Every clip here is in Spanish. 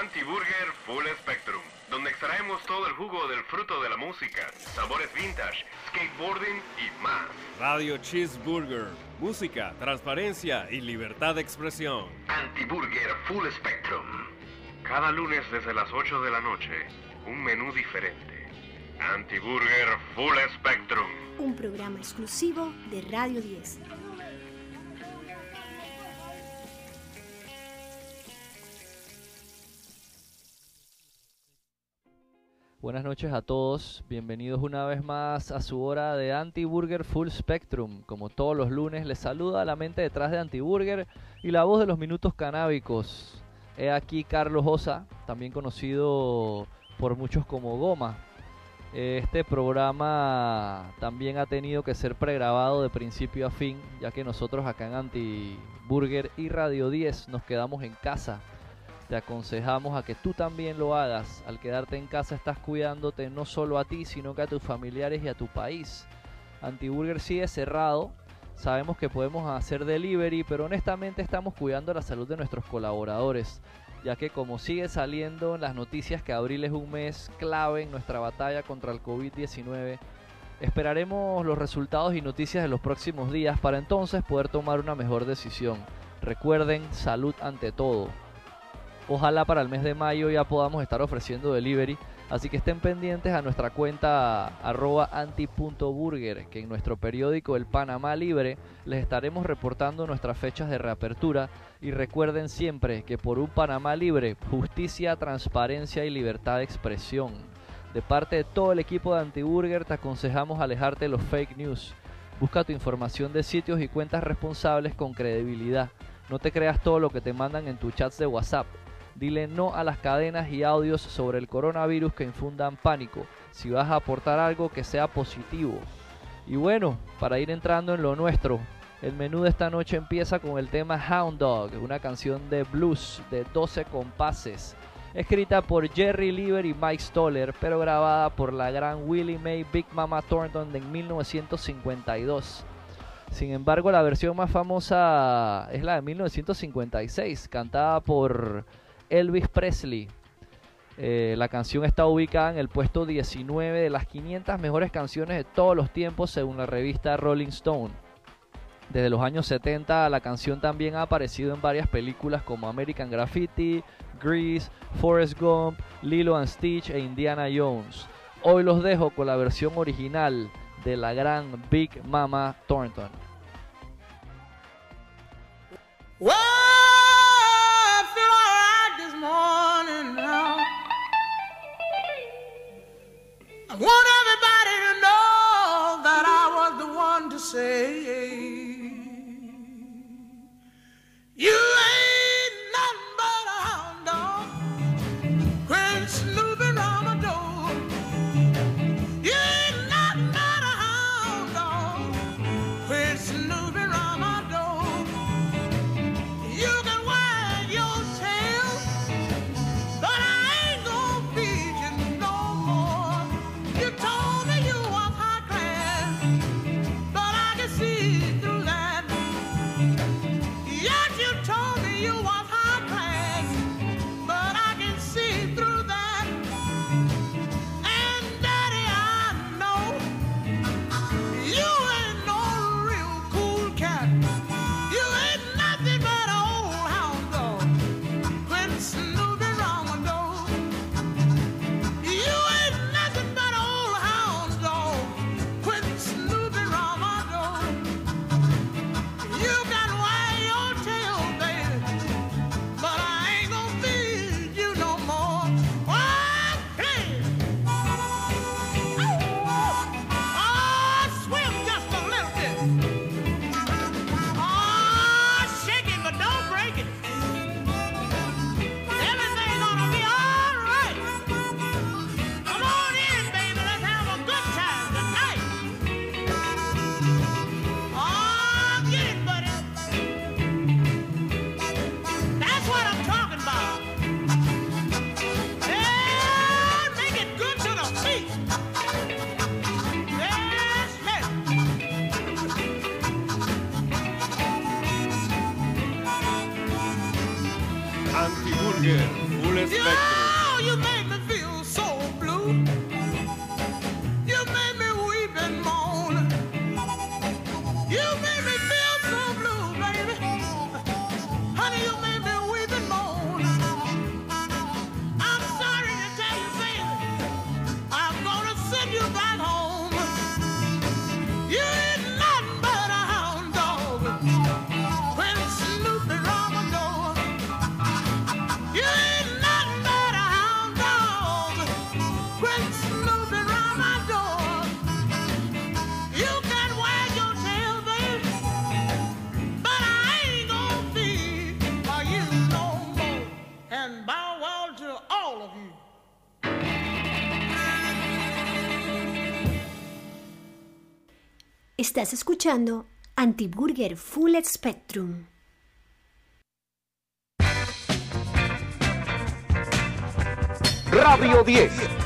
Anti-Burger Full Spectrum, donde extraemos todo el jugo del fruto de la música, sabores vintage, skateboarding y más. Radio Cheeseburger, música, transparencia y libertad de expresión. Anti-Burger Full Spectrum. Cada lunes desde las 8 de la noche, un menú diferente. Anti-Burger Full Spectrum. Un programa exclusivo de Radio 10. Buenas noches a todos, bienvenidos una vez más a su hora de Anti-Burger Full Spectrum. Como todos los lunes, les saluda la mente detrás de Anti-Burger y la voz de los minutos canábicos. He aquí Carlos Osa, también conocido por muchos como Goma. Este programa también ha tenido que ser pregrabado de principio a fin, ya que nosotros acá en Anti-Burger y Radio 10 nos quedamos en casa te aconsejamos a que tú también lo hagas. Al quedarte en casa estás cuidándote no solo a ti, sino que a tus familiares y a tu país. Antiburger sigue cerrado. Sabemos que podemos hacer delivery, pero honestamente estamos cuidando la salud de nuestros colaboradores, ya que como sigue saliendo en las noticias que abril es un mes clave en nuestra batalla contra el COVID-19, esperaremos los resultados y noticias de los próximos días para entonces poder tomar una mejor decisión. Recuerden, salud ante todo. Ojalá para el mes de mayo ya podamos estar ofreciendo delivery. Así que estén pendientes a nuestra cuenta arroba anti.burger, que en nuestro periódico El Panamá Libre les estaremos reportando nuestras fechas de reapertura. Y recuerden siempre que por un Panamá Libre, justicia, transparencia y libertad de expresión. De parte de todo el equipo de Antiburger te aconsejamos alejarte de los fake news. Busca tu información de sitios y cuentas responsables con credibilidad. No te creas todo lo que te mandan en tu chats de WhatsApp. Dile no a las cadenas y audios sobre el coronavirus que infundan pánico. Si vas a aportar algo que sea positivo. Y bueno, para ir entrando en lo nuestro, el menú de esta noche empieza con el tema Hound Dog, una canción de blues de 12 compases, escrita por Jerry Lieber y Mike Stoller, pero grabada por la gran Willie Mae Big Mama Thornton en 1952. Sin embargo, la versión más famosa es la de 1956, cantada por Elvis Presley. Eh, la canción está ubicada en el puesto 19 de las 500 mejores canciones de todos los tiempos según la revista Rolling Stone. Desde los años 70 la canción también ha aparecido en varias películas como American Graffiti, Grease, Forrest Gump, Lilo and Stitch e Indiana Jones. Hoy los dejo con la versión original de la gran Big Mama Thornton. morning I want everybody to know that I was the one to say, You ain't Estás escuchando Antiburger Full Spectrum. Radio 10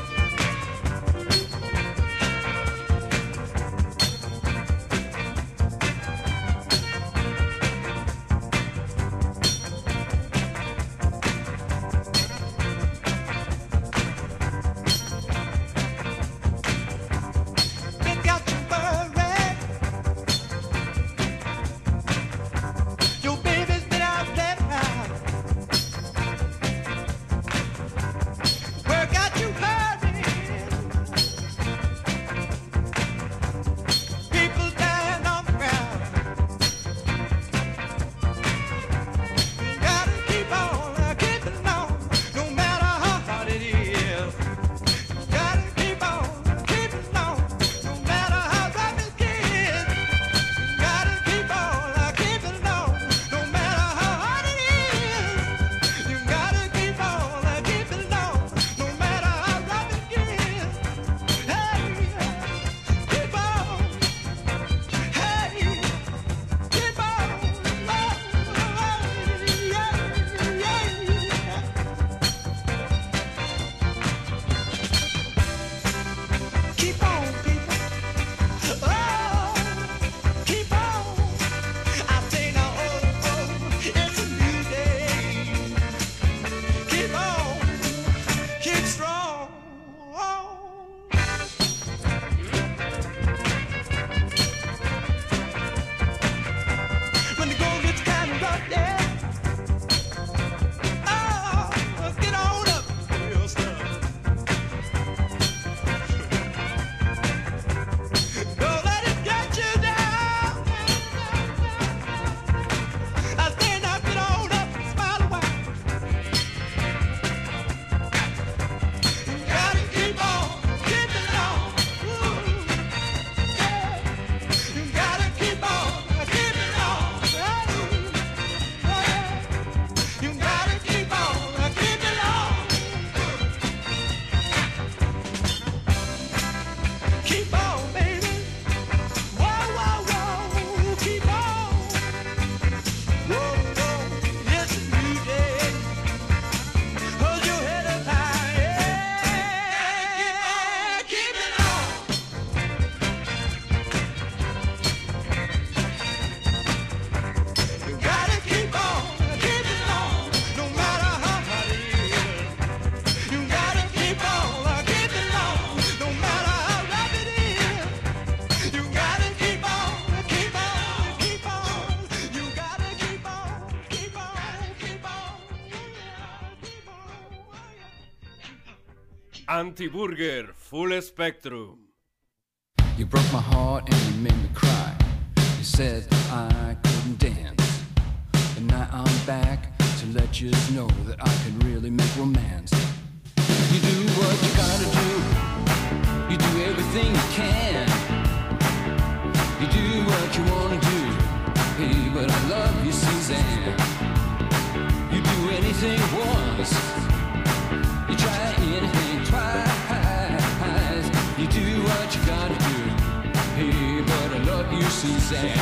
Anti-Burger Full Spectrum. You broke my heart and you made me cry. You said I couldn't dance. And now I'm back to let you know that I can really make romance. You do what you gotta do. You do everything you can. You do what you wanna do. Hey, but I love you, Suzanne. You do anything once. You try anything. dancing.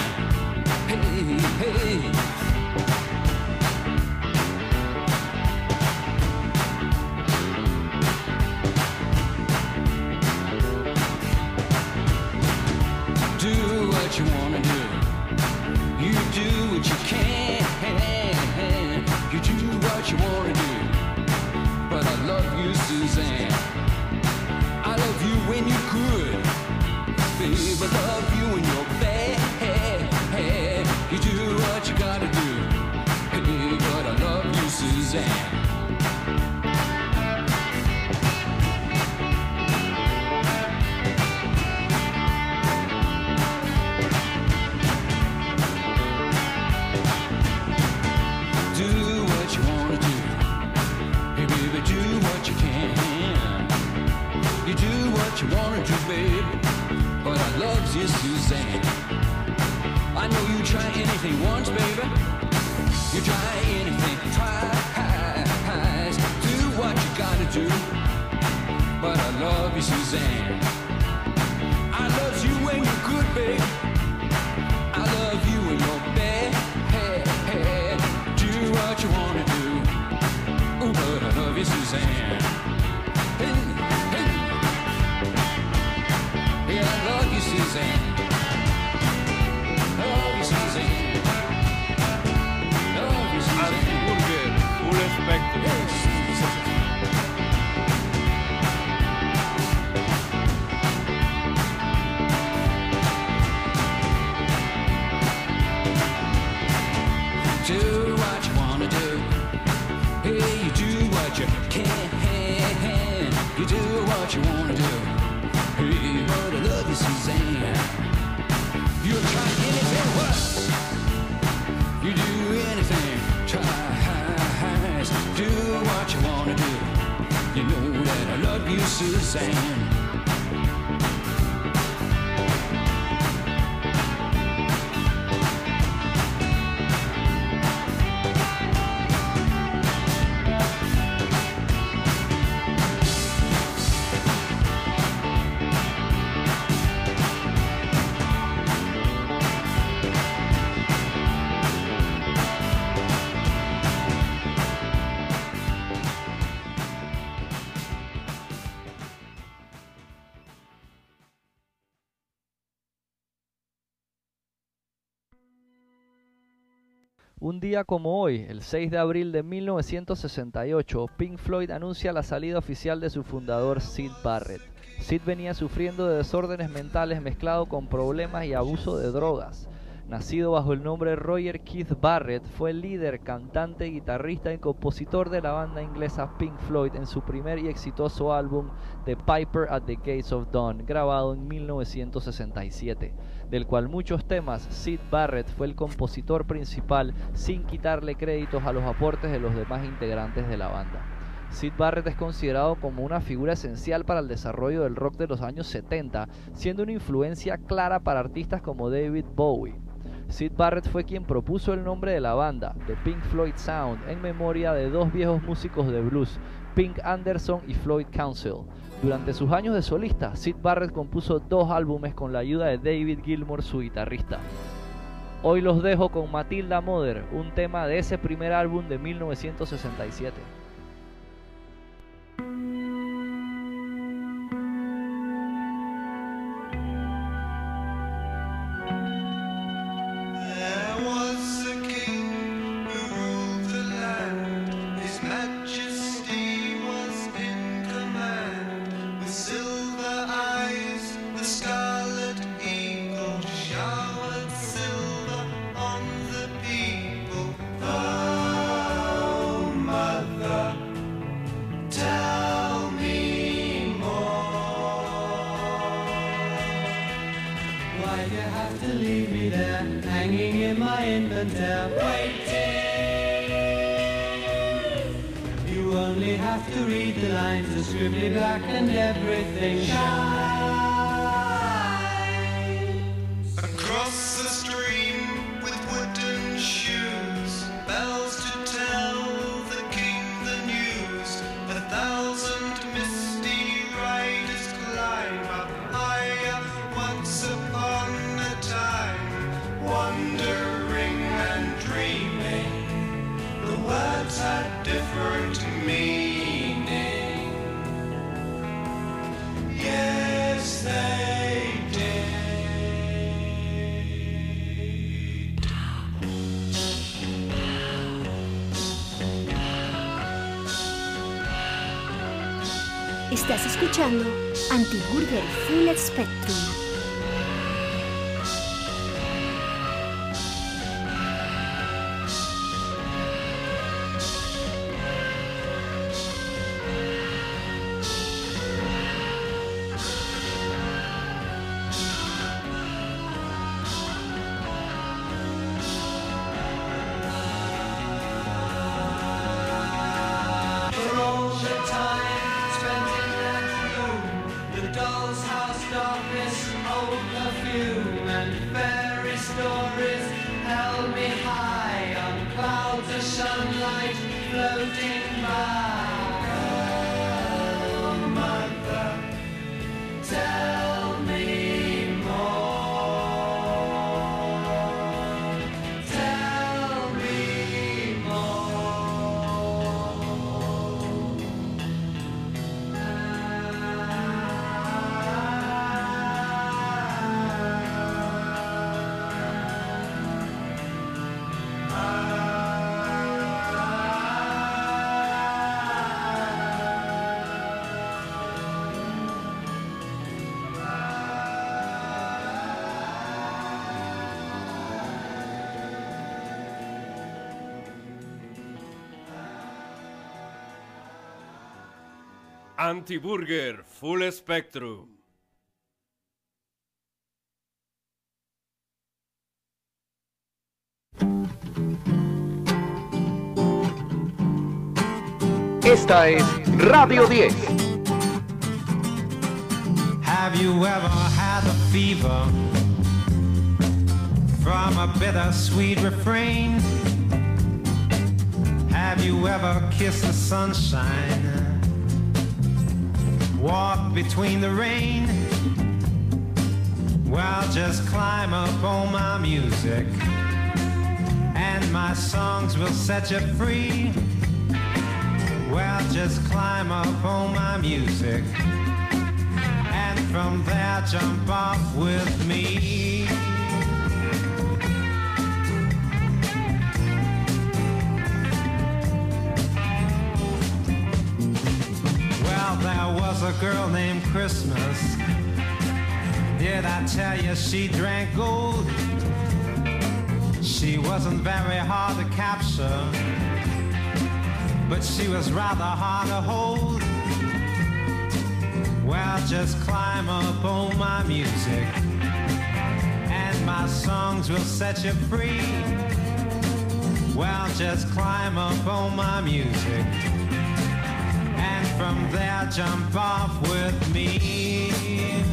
Hey, hey. Do what you wanna do. You do what you can. You wanna do, baby. But I love you, Suzanne. I know you try anything once, baby. You try anything twice. Do what you gotta do. But I love you, Suzanne. I love you when you're good, baby. I love you when you're bad. Do what you wanna do. Ooh, but I love you, Suzanne. Como hoy, el 6 de abril de 1968, Pink Floyd anuncia la salida oficial de su fundador Sid Barrett. Sid venía sufriendo de desórdenes mentales mezclado con problemas y abuso de drogas. Nacido bajo el nombre Roger Keith Barrett, fue el líder, cantante, guitarrista y compositor de la banda inglesa Pink Floyd en su primer y exitoso álbum The Piper at the Gates of Dawn, grabado en 1967, del cual muchos temas Sid Barrett fue el compositor principal sin quitarle créditos a los aportes de los demás integrantes de la banda. Sid Barrett es considerado como una figura esencial para el desarrollo del rock de los años 70, siendo una influencia clara para artistas como David Bowie. Sid Barrett fue quien propuso el nombre de la banda, The Pink Floyd Sound, en memoria de dos viejos músicos de blues, Pink Anderson y Floyd Council. Durante sus años de solista, Sid Barrett compuso dos álbumes con la ayuda de David Gilmour, su guitarrista. Hoy los dejo con Matilda Mother, un tema de ese primer álbum de 1967. Antiburger Full Spectrum. Esta es Radio 10. Have you ever had a fever from a bittersweet refrain? Have you ever kissed the sunshine? Walk between the rain? Well, just climb up on my music, and my songs will set you free. Well, just climb up on my music and from there jump off with me. A girl named Christmas. Did I tell you she drank gold? She wasn't very hard to capture but she was rather hard to hold. Well, just climb up on my music, and my songs will set you free. Well, just climb up on my music, from there jump off with me.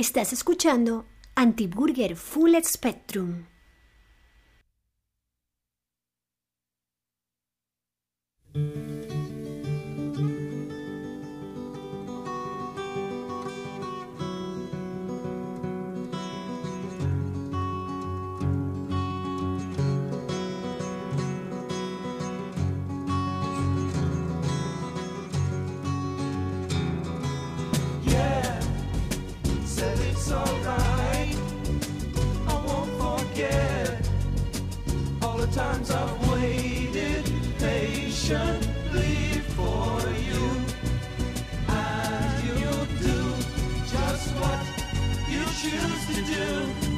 Estás escuchando Antiburger Full Spectrum. To do.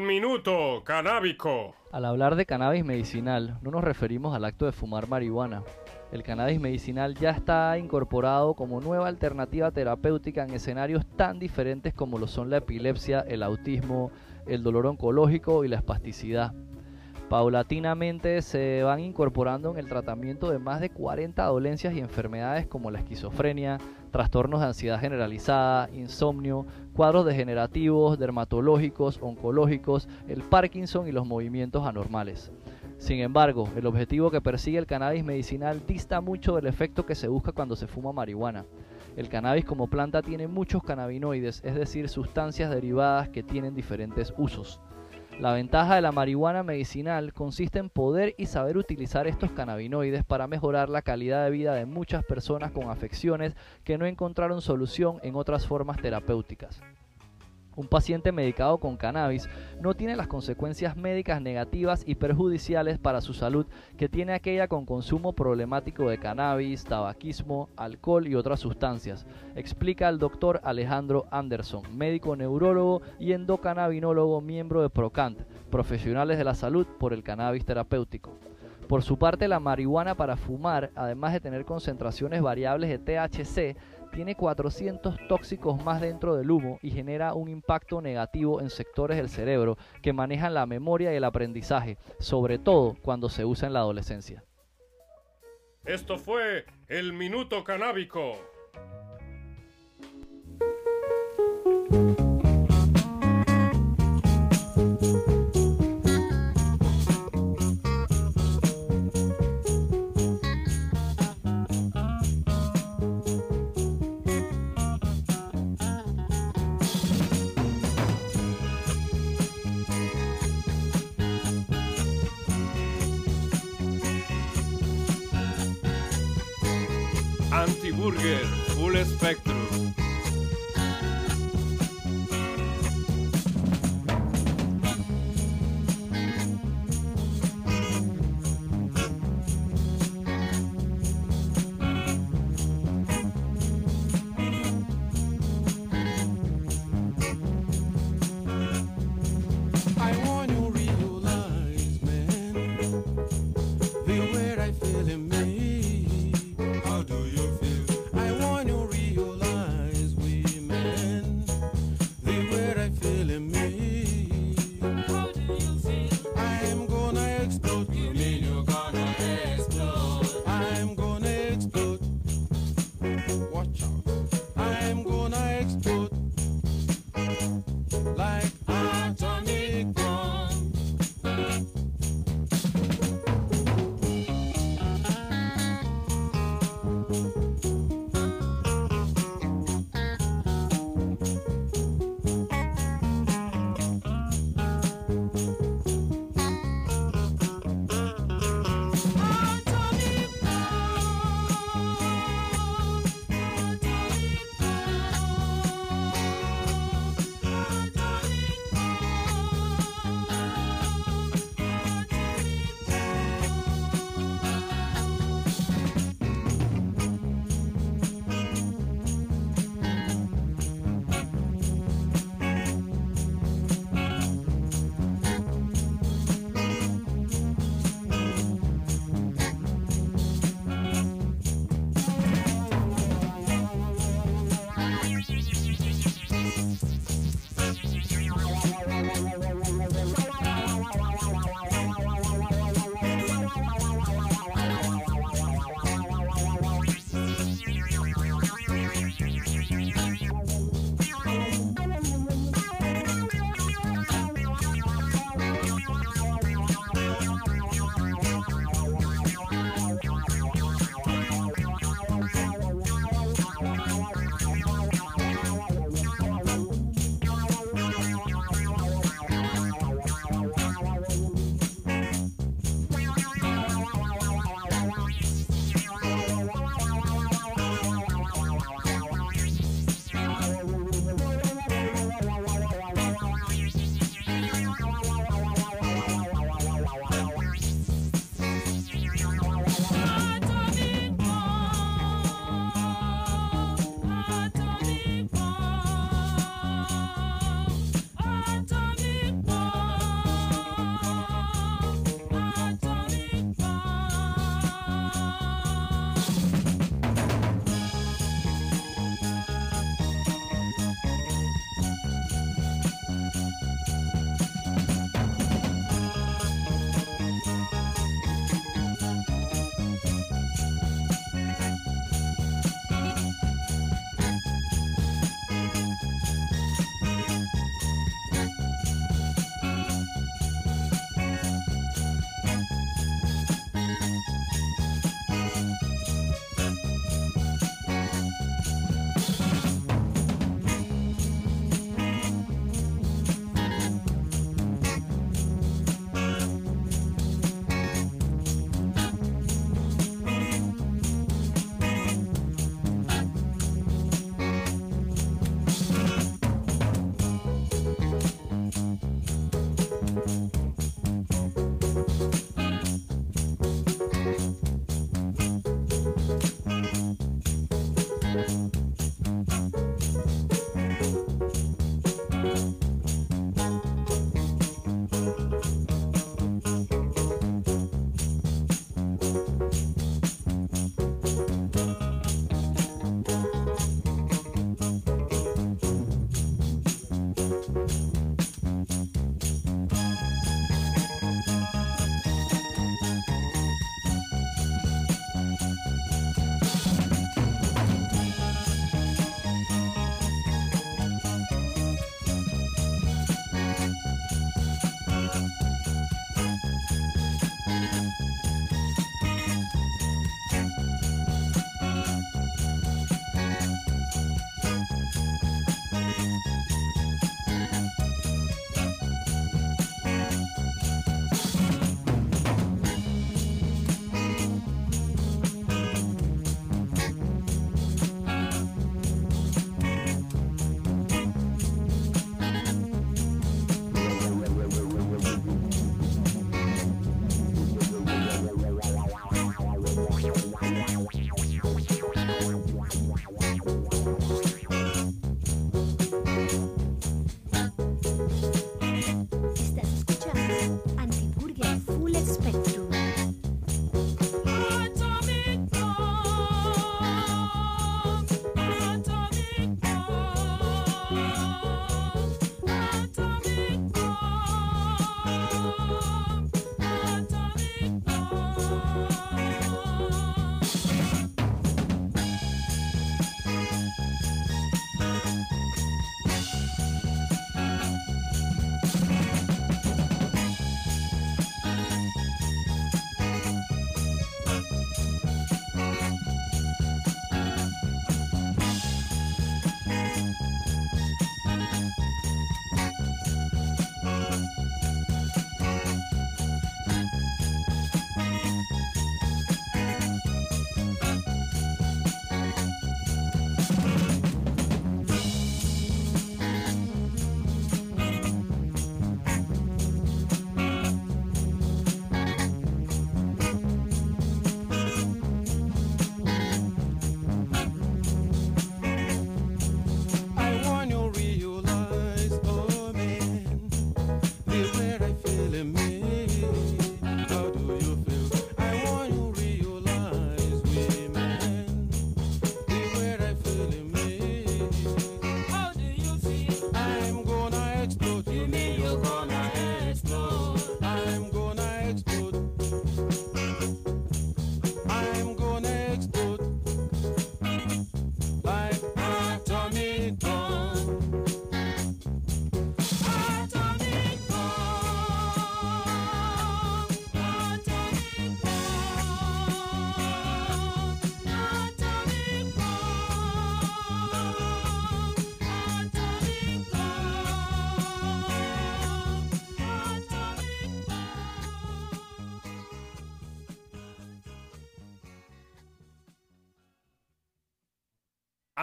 Minuto canábico. Al hablar de cannabis medicinal, no nos referimos al acto de fumar marihuana. El cannabis medicinal ya está incorporado como nueva alternativa terapéutica en escenarios tan diferentes como lo son la epilepsia, el autismo, el dolor oncológico y la espasticidad. Paulatinamente se van incorporando en el tratamiento de más de 40 dolencias y enfermedades como la esquizofrenia, trastornos de ansiedad generalizada, insomnio, cuadros degenerativos, dermatológicos, oncológicos, el Parkinson y los movimientos anormales. Sin embargo, el objetivo que persigue el cannabis medicinal dista mucho del efecto que se busca cuando se fuma marihuana. El cannabis como planta tiene muchos cannabinoides, es decir, sustancias derivadas que tienen diferentes usos. La ventaja de la marihuana medicinal consiste en poder y saber utilizar estos cannabinoides para mejorar la calidad de vida de muchas personas con afecciones que no encontraron solución en otras formas terapéuticas. Un paciente medicado con cannabis no tiene las consecuencias médicas negativas y perjudiciales para su salud que tiene aquella con consumo problemático de cannabis, tabaquismo, alcohol y otras sustancias, explica el doctor Alejandro Anderson, médico neurólogo y endocannabinólogo miembro de Procant, profesionales de la salud por el cannabis terapéutico. Por su parte, la marihuana para fumar, además de tener concentraciones variables de THC, tiene 400 tóxicos más dentro del humo y genera un impacto negativo en sectores del cerebro que manejan la memoria y el aprendizaje, sobre todo cuando se usa en la adolescencia. Esto fue el minuto canábico. Full Spectrum.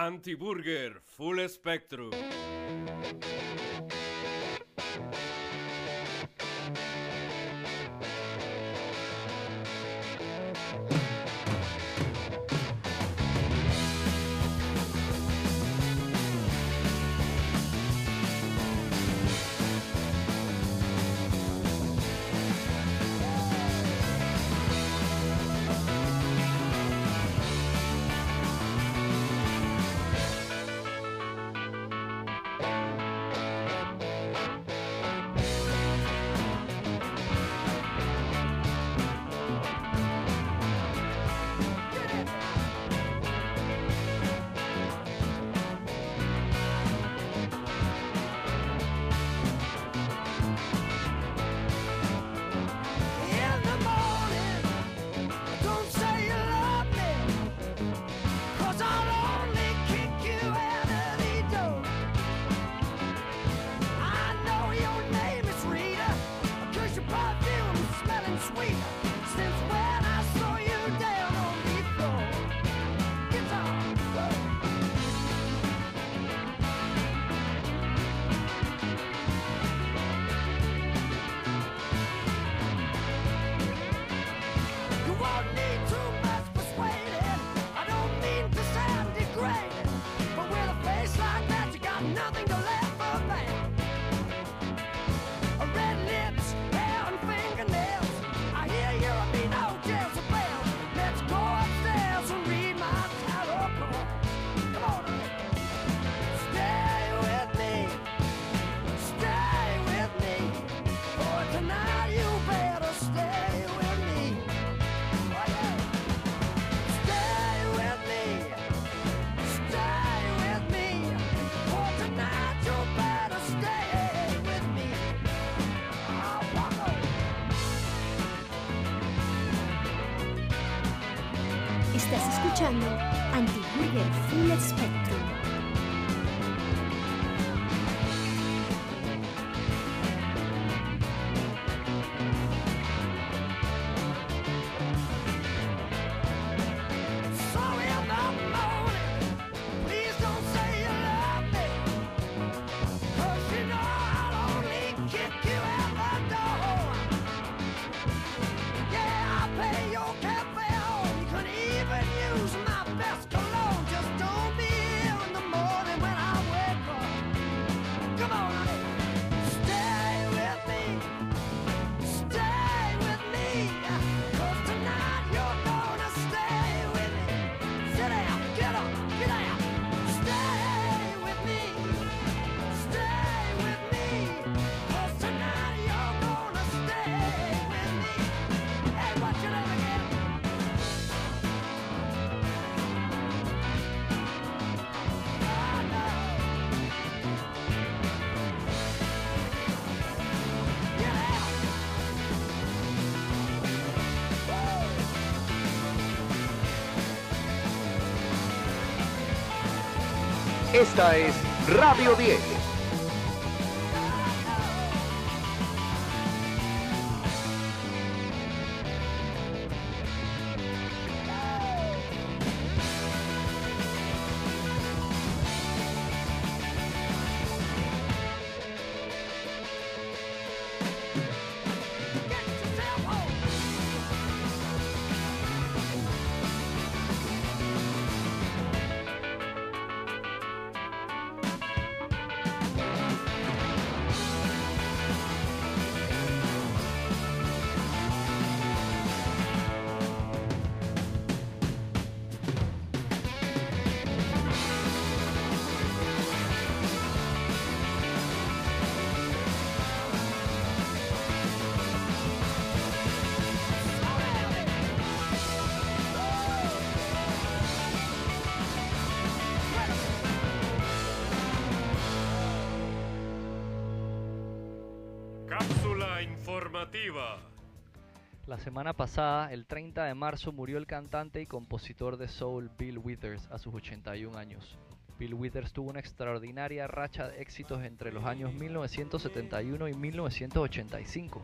Anti-Burger Full Spectrum. Anti-Burger Full Esta es Radio 10. El 30 de marzo, murió el cantante y compositor de soul Bill Withers a sus 81 años. Bill Withers tuvo una extraordinaria racha de éxitos entre los años 1971 y 1985.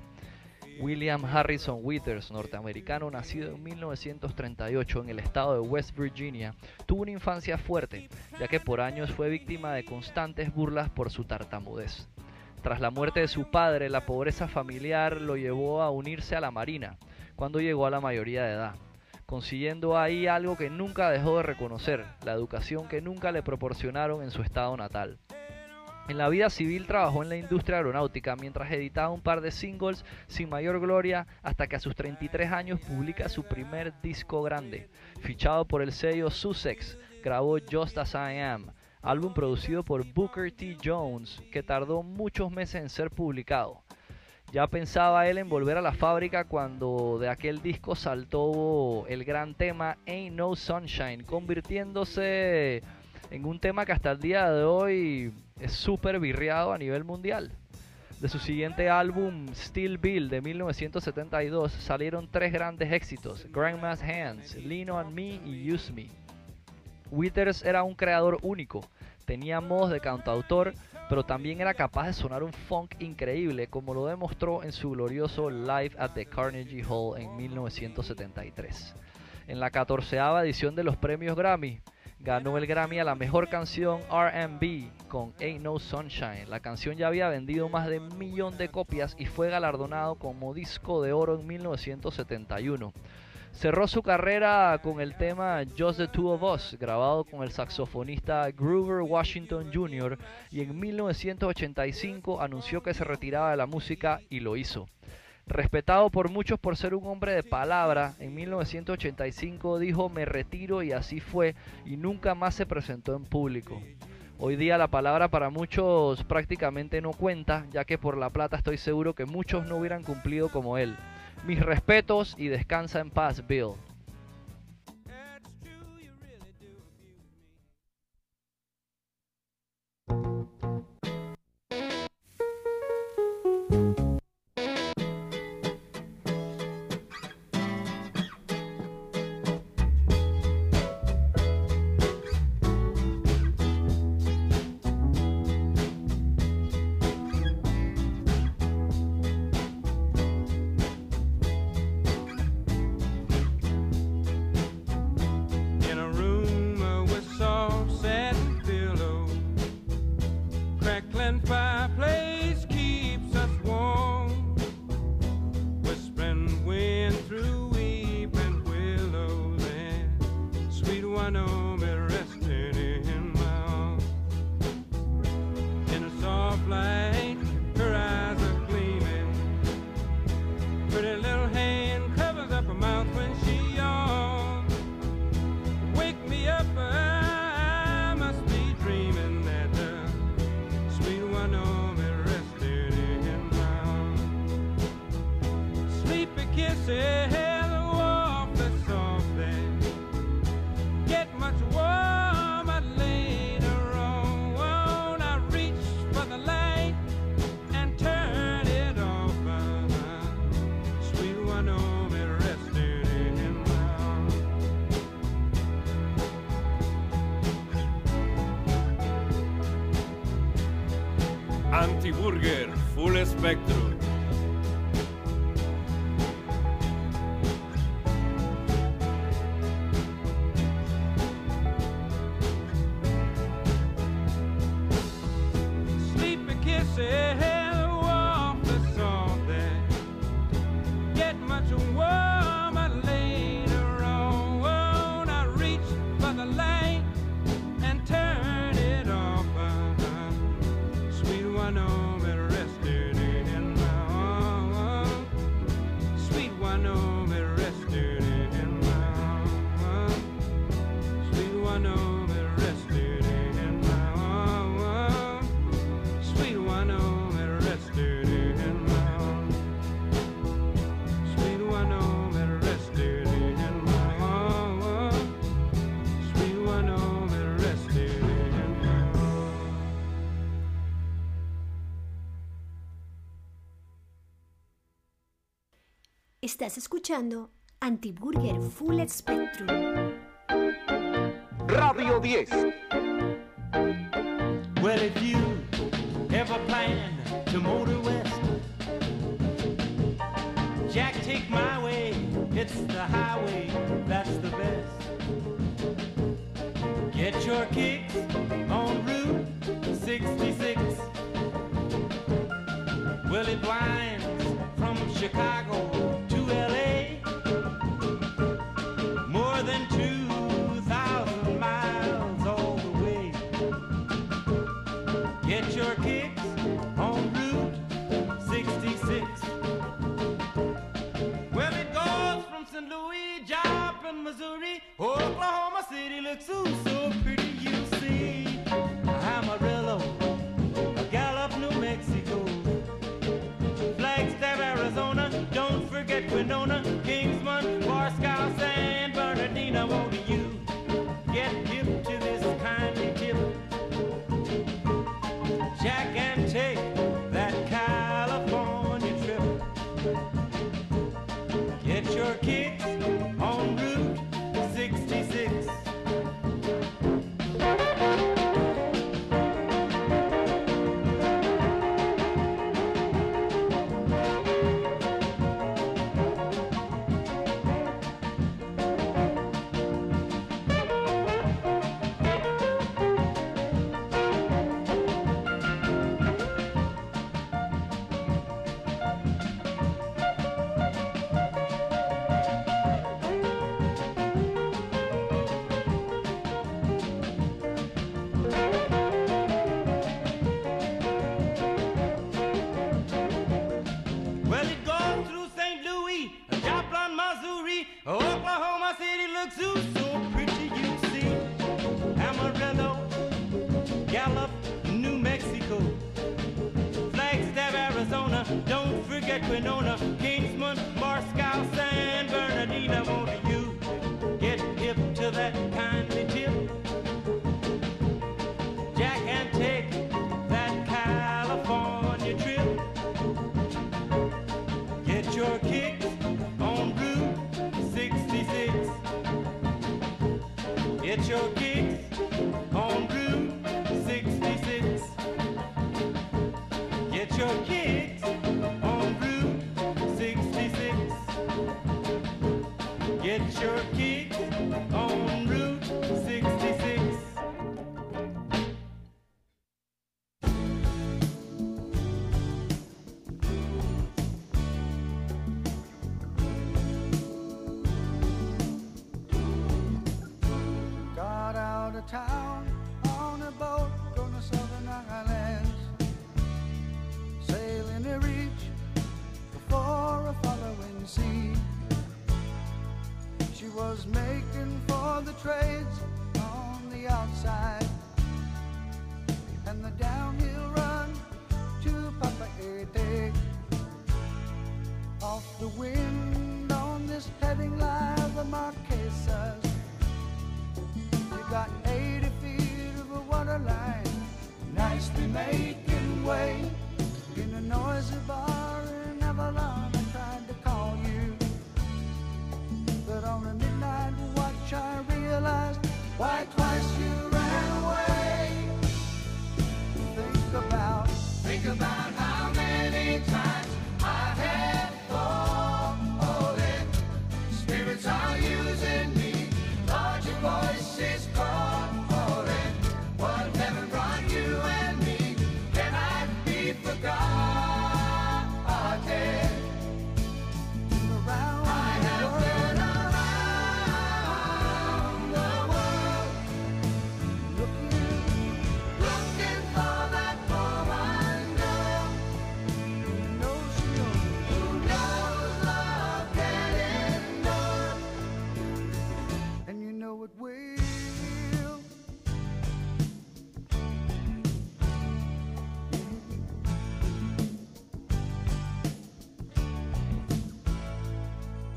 William Harrison Withers, norteamericano nacido en 1938 en el estado de West Virginia, tuvo una infancia fuerte, ya que por años fue víctima de constantes burlas por su tartamudez. Tras la muerte de su padre, la pobreza familiar lo llevó a unirse a la Marina, cuando llegó a la mayoría de edad, consiguiendo ahí algo que nunca dejó de reconocer, la educación que nunca le proporcionaron en su estado natal. En la vida civil trabajó en la industria aeronáutica mientras editaba un par de singles sin mayor gloria hasta que a sus 33 años publica su primer disco grande. Fichado por el sello Sussex, grabó Just As I Am, álbum producido por Booker T. Jones que tardó muchos meses en ser publicado. Ya pensaba él en volver a la fábrica cuando de aquel disco saltó el gran tema Ain't No Sunshine, convirtiéndose en un tema que hasta el día de hoy es súper virreado a nivel mundial. De su siguiente álbum, Still Bill, de 1972, salieron tres grandes éxitos, Grandma's Hands, Lean On Me y Use Me. Withers era un creador único, tenía modos de cantautor, pero también era capaz de sonar un funk increíble, como lo demostró en su glorioso Live at the Carnegie Hall en 1973. En la catorceava edición de los premios Grammy, ganó el Grammy a la mejor canción RB con Ain't No Sunshine. La canción ya había vendido más de un millón de copias y fue galardonado como disco de oro en 1971. Cerró su carrera con el tema Just the Two of Us, grabado con el saxofonista Groover Washington Jr. y en 1985 anunció que se retiraba de la música y lo hizo. Respetado por muchos por ser un hombre de palabra, en 1985 dijo me retiro y así fue y nunca más se presentó en público. Hoy día la palabra para muchos prácticamente no cuenta, ya que por la plata estoy seguro que muchos no hubieran cumplido como él. Mis respetos y descansa en paz, Bill. And sweet Full escuchando Antiburger Full Spectrum. Radio 10. Well, if you ever plan to motor west, Jack, take my way. It's the highway, that's the best. Get your kicks on Route 66. Will it Blind. It's so, so pretty, you see. Amarillo, Gallup, New Mexico, Flagstaff, Arizona. Don't forget Winona, King. your game.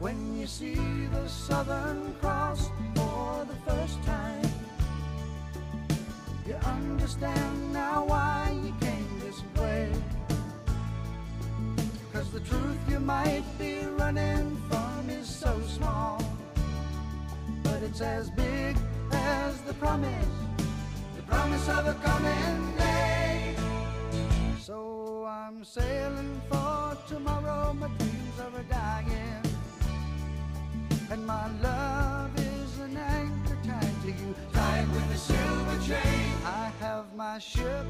When you see the Southern Cross for the first time, you understand now why you came this way. Cause the truth you might be running from is so small, but it's as big as the promise, the promise of a coming day. So I'm sailing for tomorrow, my dreams are dying my love is an anchor tied to you. Tied with a silver chain. I have my ship,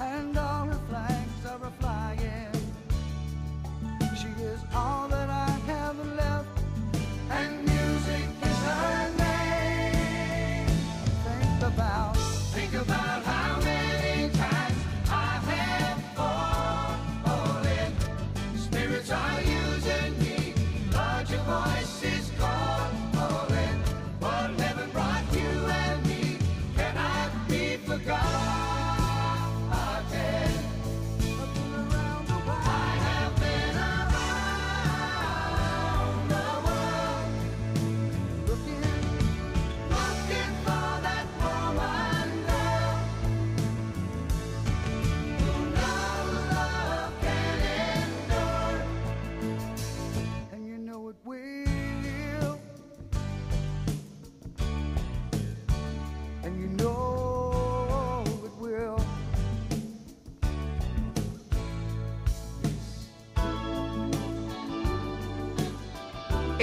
and all her flags are flying. She is all that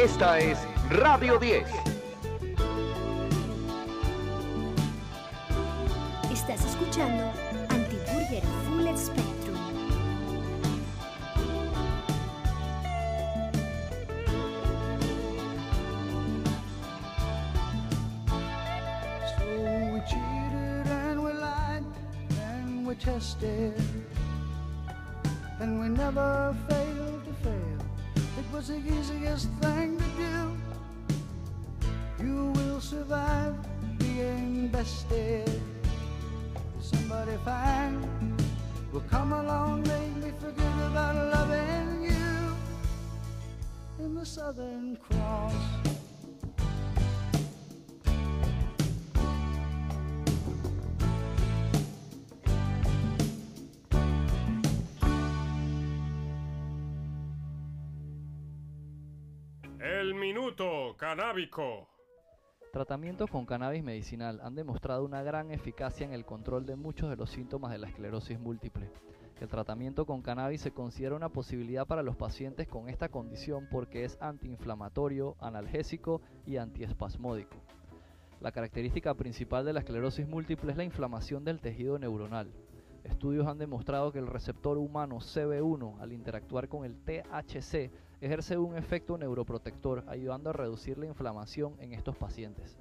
Esta es Radio 10. Estás escuchando Antiburger Full Spectrum. So we cheated and we lied and we tested and we never failed was the easiest thing to do. You will survive being bested. Somebody fine will come along, make me forget about loving you in the Southern Cross. Canábico. Tratamientos con cannabis medicinal han demostrado una gran eficacia en el control de muchos de los síntomas de la esclerosis múltiple. El tratamiento con cannabis se considera una posibilidad para los pacientes con esta condición porque es antiinflamatorio, analgésico y antiespasmódico. La característica principal de la esclerosis múltiple es la inflamación del tejido neuronal. Estudios han demostrado que el receptor humano CB1 al interactuar con el THC ejerce un efecto neuroprotector ayudando a reducir la inflamación en estos pacientes.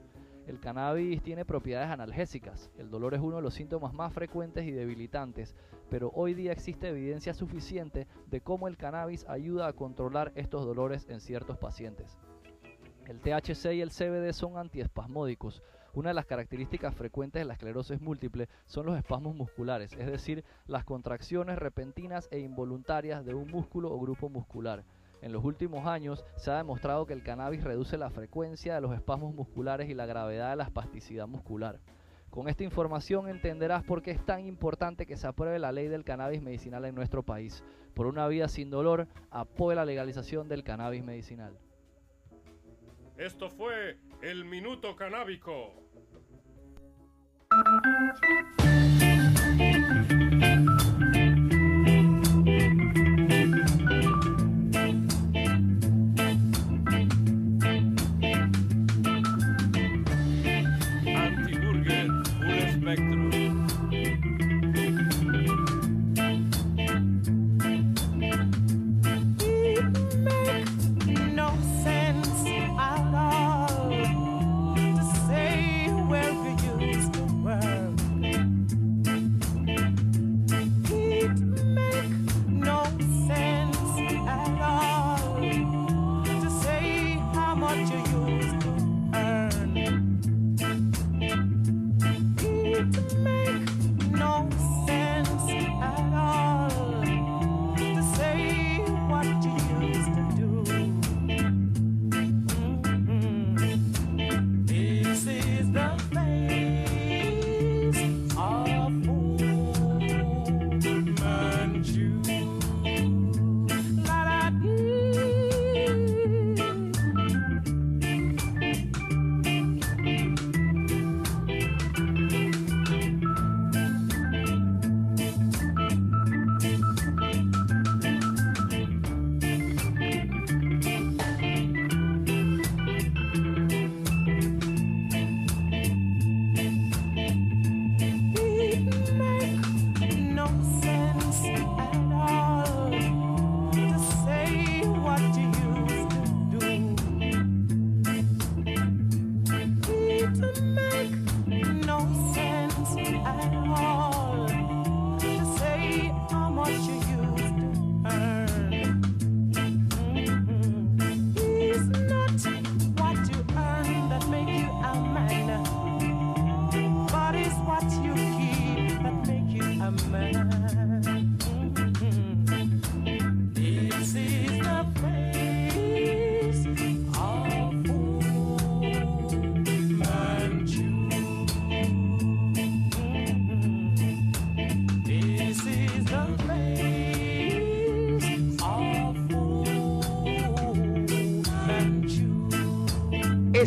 El cannabis tiene propiedades analgésicas. El dolor es uno de los síntomas más frecuentes y debilitantes, pero hoy día existe evidencia suficiente de cómo el cannabis ayuda a controlar estos dolores en ciertos pacientes. El THC y el CBD son antiespasmódicos. Una de las características frecuentes de la esclerosis múltiple son los espasmos musculares, es decir, las contracciones repentinas e involuntarias de un músculo o grupo muscular. En los últimos años se ha demostrado que el cannabis reduce la frecuencia de los espasmos musculares y la gravedad de la espasticidad muscular. Con esta información entenderás por qué es tan importante que se apruebe la ley del cannabis medicinal en nuestro país. Por una vida sin dolor, apoya la legalización del cannabis medicinal. Esto fue el minuto canábico. Full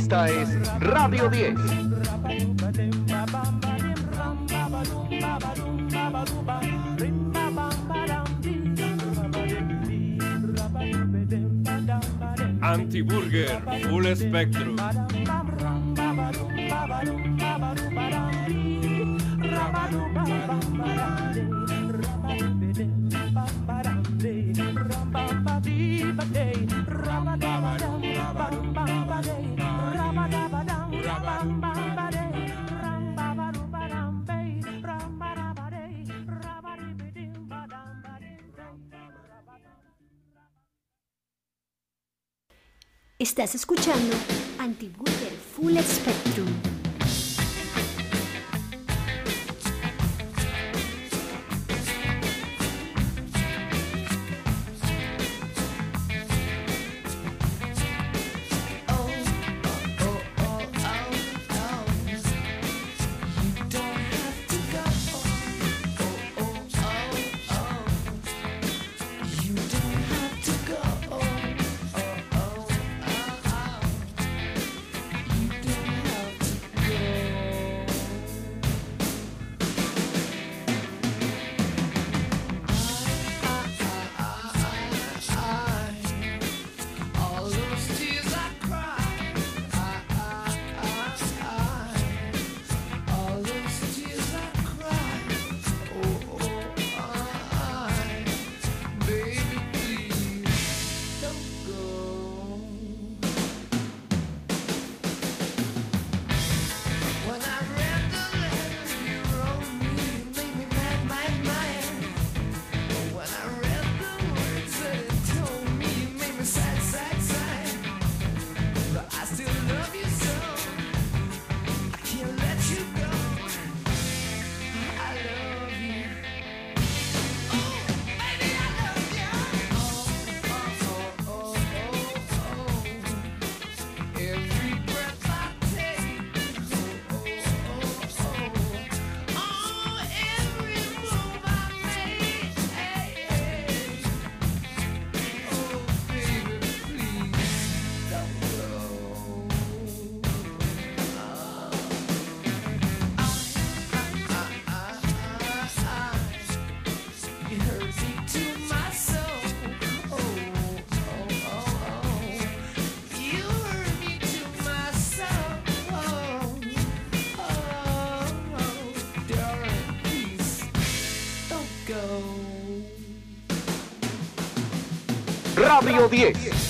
Esta es Radio 10. Antiburger, Full Spectrum Estás escuchando Anti-Wooder Full Spectrum. Gabriel Diez.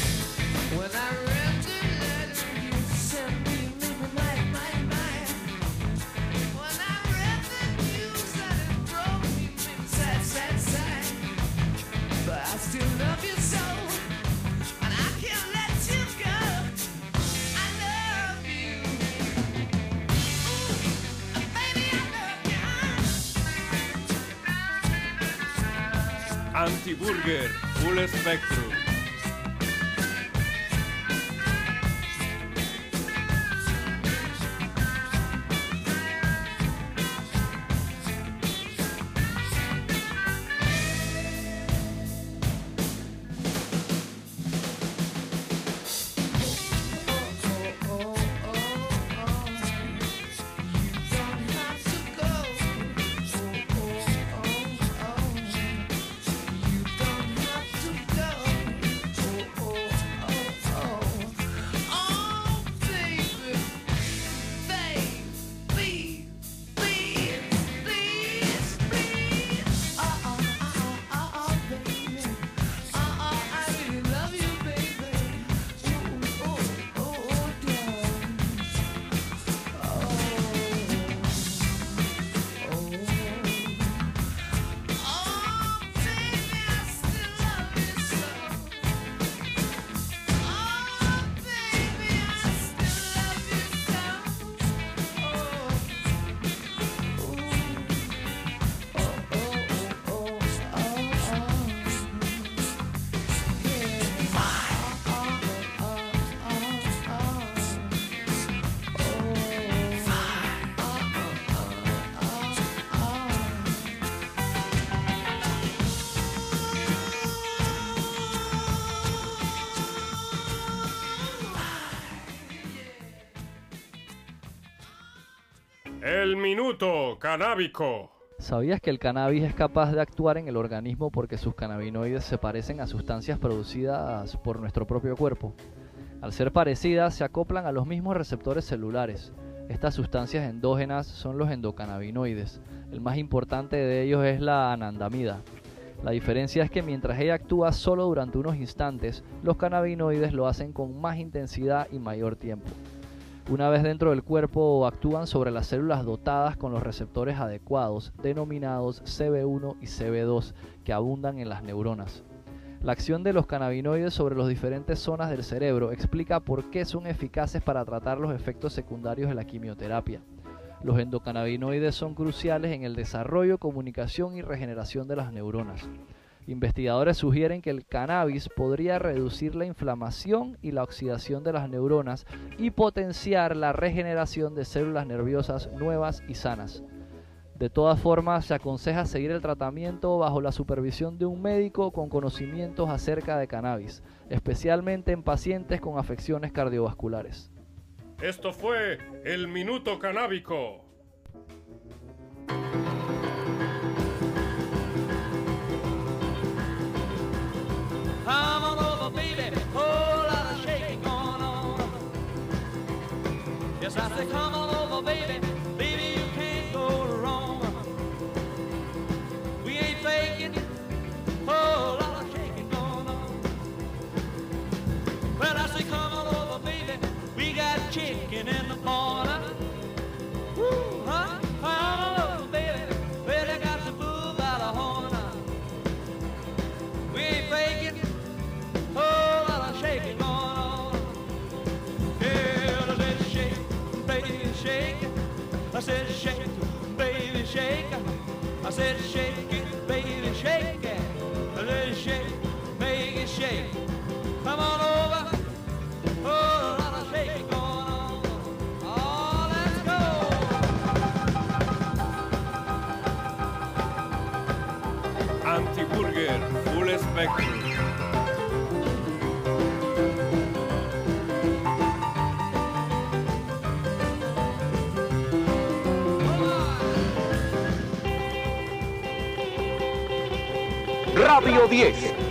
El minuto canábico. ¿Sabías que el cannabis es capaz de actuar en el organismo porque sus cannabinoides se parecen a sustancias producidas por nuestro propio cuerpo? Al ser parecidas, se acoplan a los mismos receptores celulares. Estas sustancias endógenas son los endocannabinoides. El más importante de ellos es la anandamida. La diferencia es que mientras ella actúa solo durante unos instantes, los cannabinoides lo hacen con más intensidad y mayor tiempo. Una vez dentro del cuerpo actúan sobre las células dotadas con los receptores adecuados, denominados CB1 y CB2, que abundan en las neuronas. La acción de los cannabinoides sobre las diferentes zonas del cerebro explica por qué son eficaces para tratar los efectos secundarios de la quimioterapia. Los endocannabinoides son cruciales en el desarrollo, comunicación y regeneración de las neuronas. Investigadores sugieren que el cannabis podría reducir la inflamación y la oxidación de las neuronas y potenciar la regeneración de células nerviosas nuevas y sanas. De todas formas, se aconseja seguir el tratamiento bajo la supervisión de un médico con conocimientos acerca de cannabis, especialmente en pacientes con afecciones cardiovasculares. Esto fue el minuto canábico. Come on over, baby. Whole lot of shaking going on. Yes, I say, come on over, baby. Baby, said shake it, baby, shake it. I said shake, make it shake. Come on over. Oh, Full Spectrum. Radio 10. Well,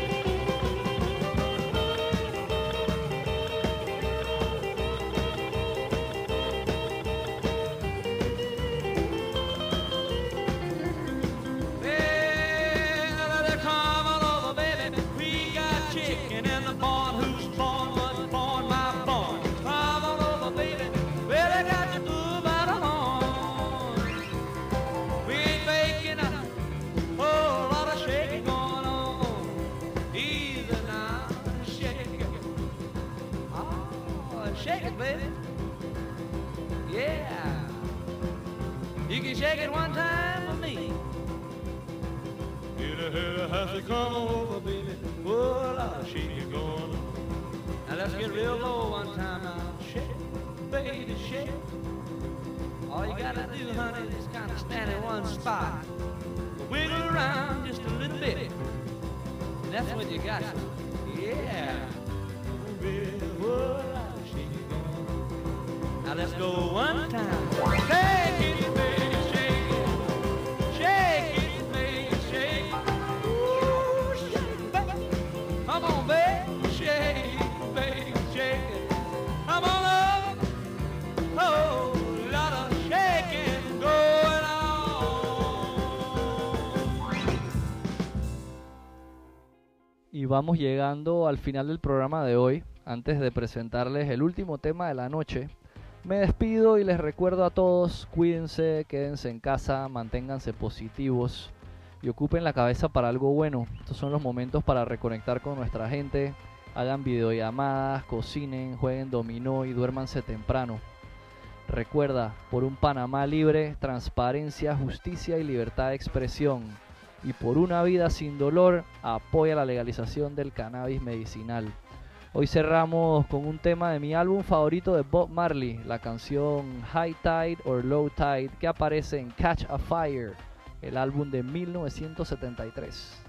Y vamos llegando al final del programa de hoy. Antes de presentarles el último tema de la noche, me despido y les recuerdo a todos, cuídense, quédense en casa, manténganse positivos y ocupen la cabeza para algo bueno. Estos son los momentos para reconectar con nuestra gente. Hagan videollamadas, cocinen, jueguen dominó y duérmanse temprano. Recuerda, por un Panamá libre, transparencia, justicia y libertad de expresión. Y por una vida sin dolor, apoya la legalización del cannabis medicinal. Hoy cerramos con un tema de mi álbum favorito de Bob Marley, la canción High Tide or Low Tide, que aparece en Catch a Fire, el álbum de 1973.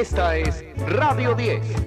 Esta es Radio 10.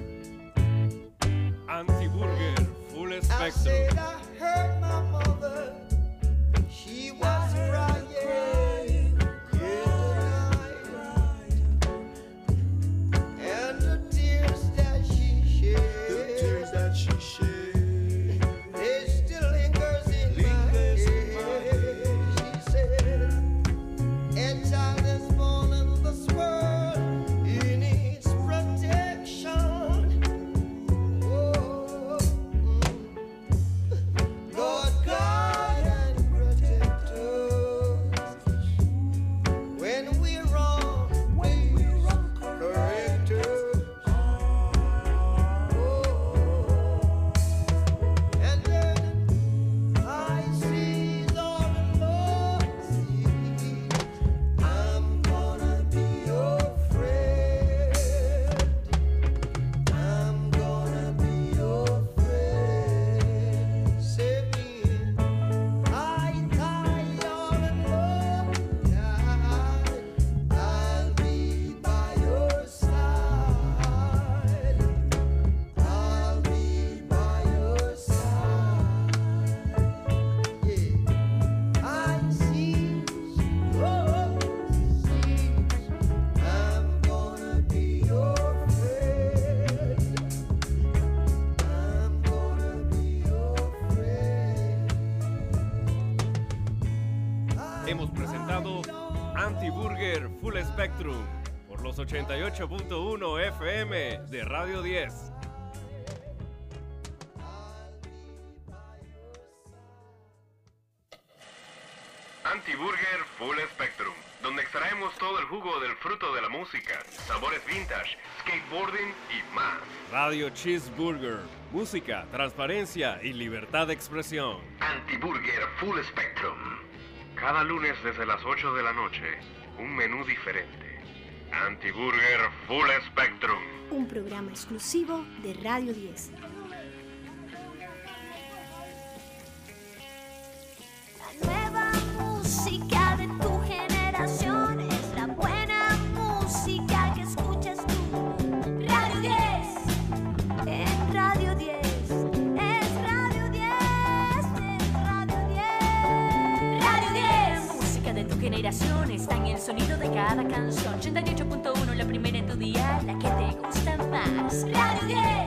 98.1 FM de Radio 10. Antiburger Full Spectrum, donde extraemos todo el jugo del fruto de la música, sabores vintage, skateboarding y más. Radio Cheeseburger, música, transparencia y libertad de expresión. Antiburger Full Spectrum. Cada lunes desde las 8 de la noche, un menú diferente. Anti-Burger Full Spectrum. Un programa exclusivo de Radio 10. Nueva está en el sonido de cada canción. 88.1, la primera en tu día, la que te gusta más. Radio 10.